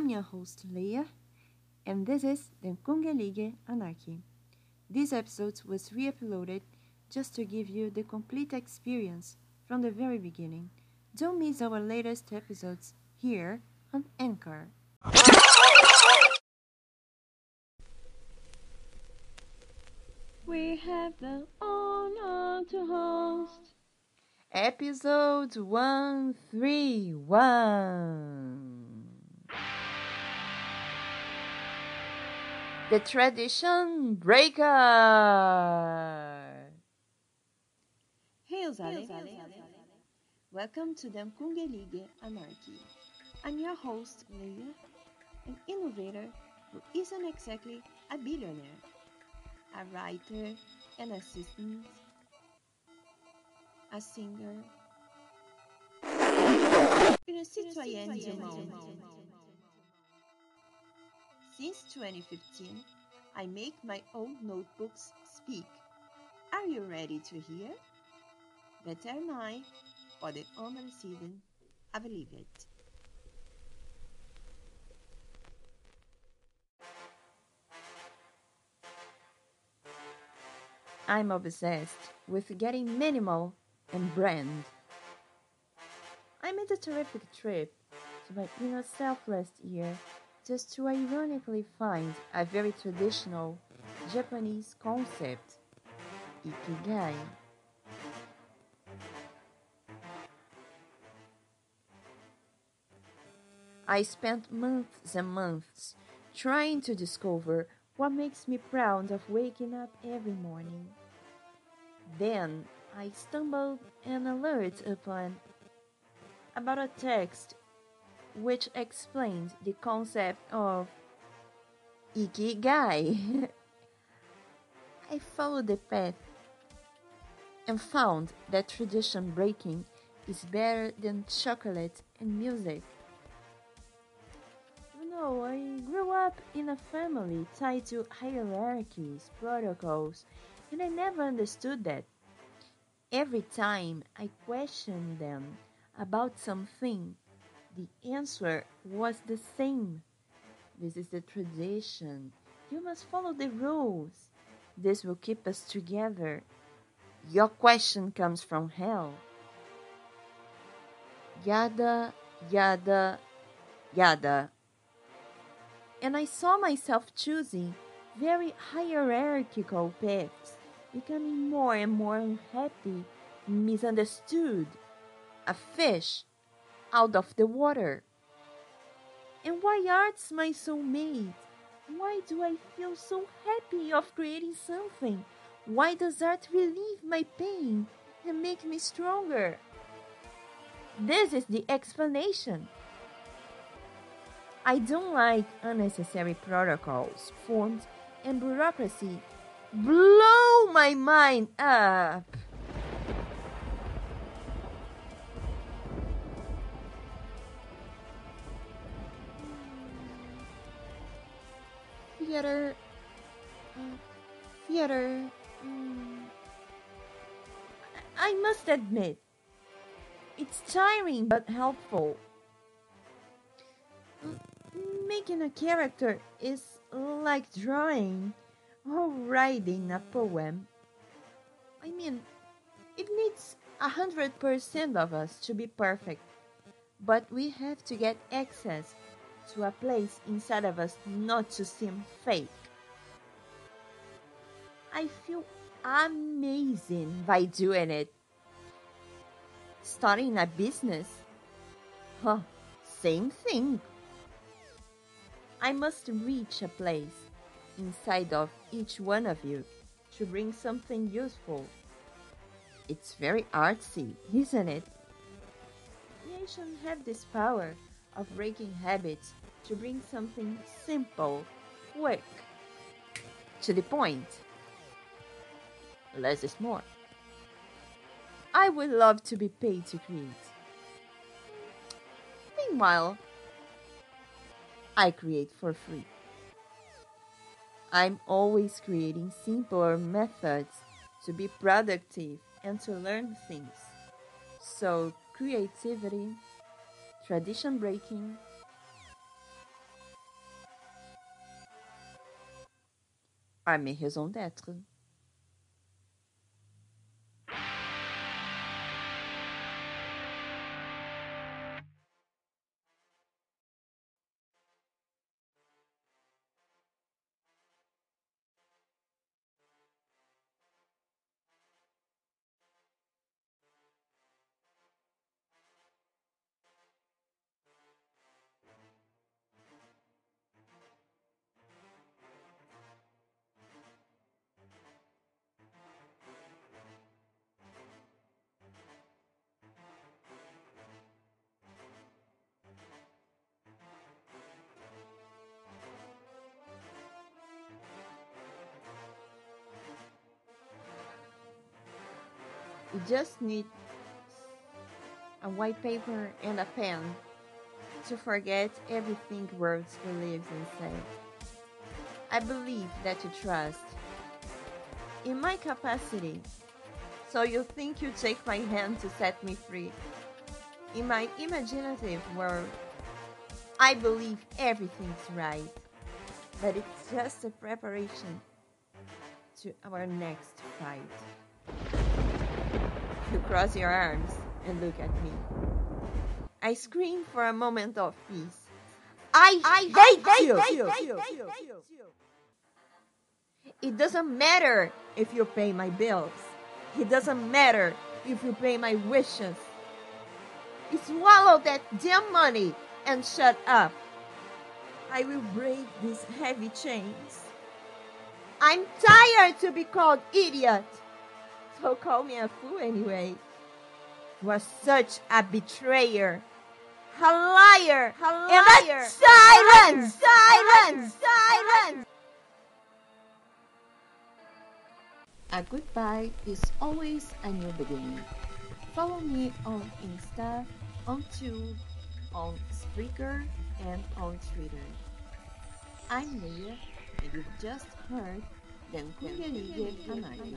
I'm your host Leah, and this is the Kungelige Anarchy. This episode was re uploaded just to give you the complete experience from the very beginning. Don't miss our latest episodes here on Anchor. We have the honor to host episode 131. The Tradition Breaker. Hey, Osale. Welcome to the Kungelige Anarchy. I'm your host, Leia, an innovator who isn't exactly a billionaire, a writer, an assistant, a singer, une citoyenne du monde. Since 2015, I make my own notebooks speak. Are you ready to hear? Better am I, or the unreceiving, I believe it. I'm obsessed with getting minimal and brand. I made a terrific trip to my inner self last year just to ironically find a very traditional Japanese concept, ikigai. I spent months and months trying to discover what makes me proud of waking up every morning. Then I stumbled and alert upon about a text which explains the concept of ikigai. I followed the path and found that tradition breaking is better than chocolate and music. You know, I grew up in a family tied to hierarchies, protocols, and I never understood that. Every time I questioned them about something, the answer was the same. This is the tradition. You must follow the rules. This will keep us together. Your question comes from hell. Yada, yada, yada. And I saw myself choosing very hierarchical paths, becoming more and more unhappy, misunderstood, a fish out of the water. And why art's my soulmate? Why do I feel so happy of creating something? Why does art relieve my pain and make me stronger? This is the explanation. I don't like unnecessary protocols, forms, and bureaucracy. Blow my mind up. Theater. Uh, theater. Mm, I must admit, it's tiring but helpful. Making a character is like drawing or writing a poem. I mean, it needs a hundred percent of us to be perfect, but we have to get access to a place inside of us not to seem fake. I feel amazing by doing it. Starting a business? Huh, same thing. I must reach a place inside of each one of you to bring something useful. It's very artsy, isn't it? Creation have this power of breaking habits to bring something simple, quick, to the point. Less is more. I would love to be paid to create. Meanwhile, I create for free. I'm always creating simpler methods to be productive and to learn things. So, creativity, tradition breaking, Ah, a minha raison d'être. You just need a white paper and a pen to forget everything words lives inside. I believe that you trust in my capacity, so you think you take my hand to set me free. In my imaginative world, I believe everything's right, but it's just a preparation to our next fight. You cross your arms and look at me. I scream for a moment of peace. I, I hate, hate you. you. It doesn't matter if you pay my bills. It doesn't matter if you pay my wishes. You swallow that damn money and shut up. I will break these heavy chains. I'm tired to be called idiot. So call me a fool anyway. Was such a betrayer, a liar, a liar, silence, silence, silence. A goodbye is always a new beginning. Follow me on Insta, on Tube, on Spreaker, and on Twitter. I'm Leah, and you've just heard Den Kungelige Kanai.